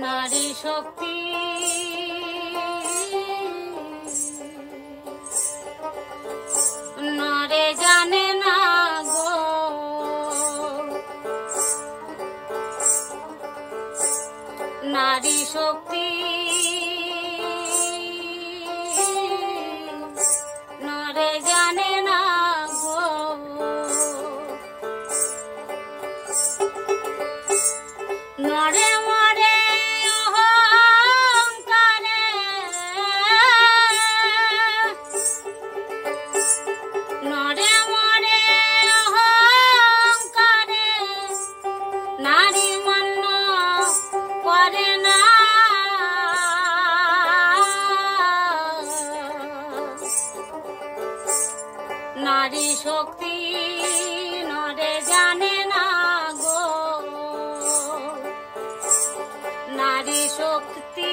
নারী শক্তি নারী শক্তি। নরে জানে না গো। নরে নারী শক্তি নরে জানে না গো। নারী শক্তি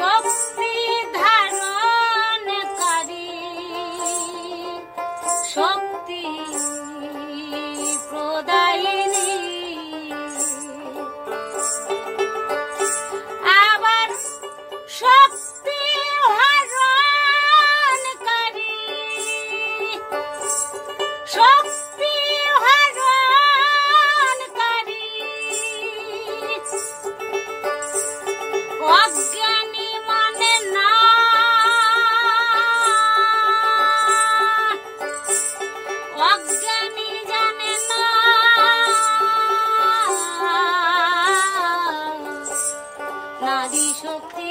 শক্তি ধারণকারী শক্তি আদি শক্তি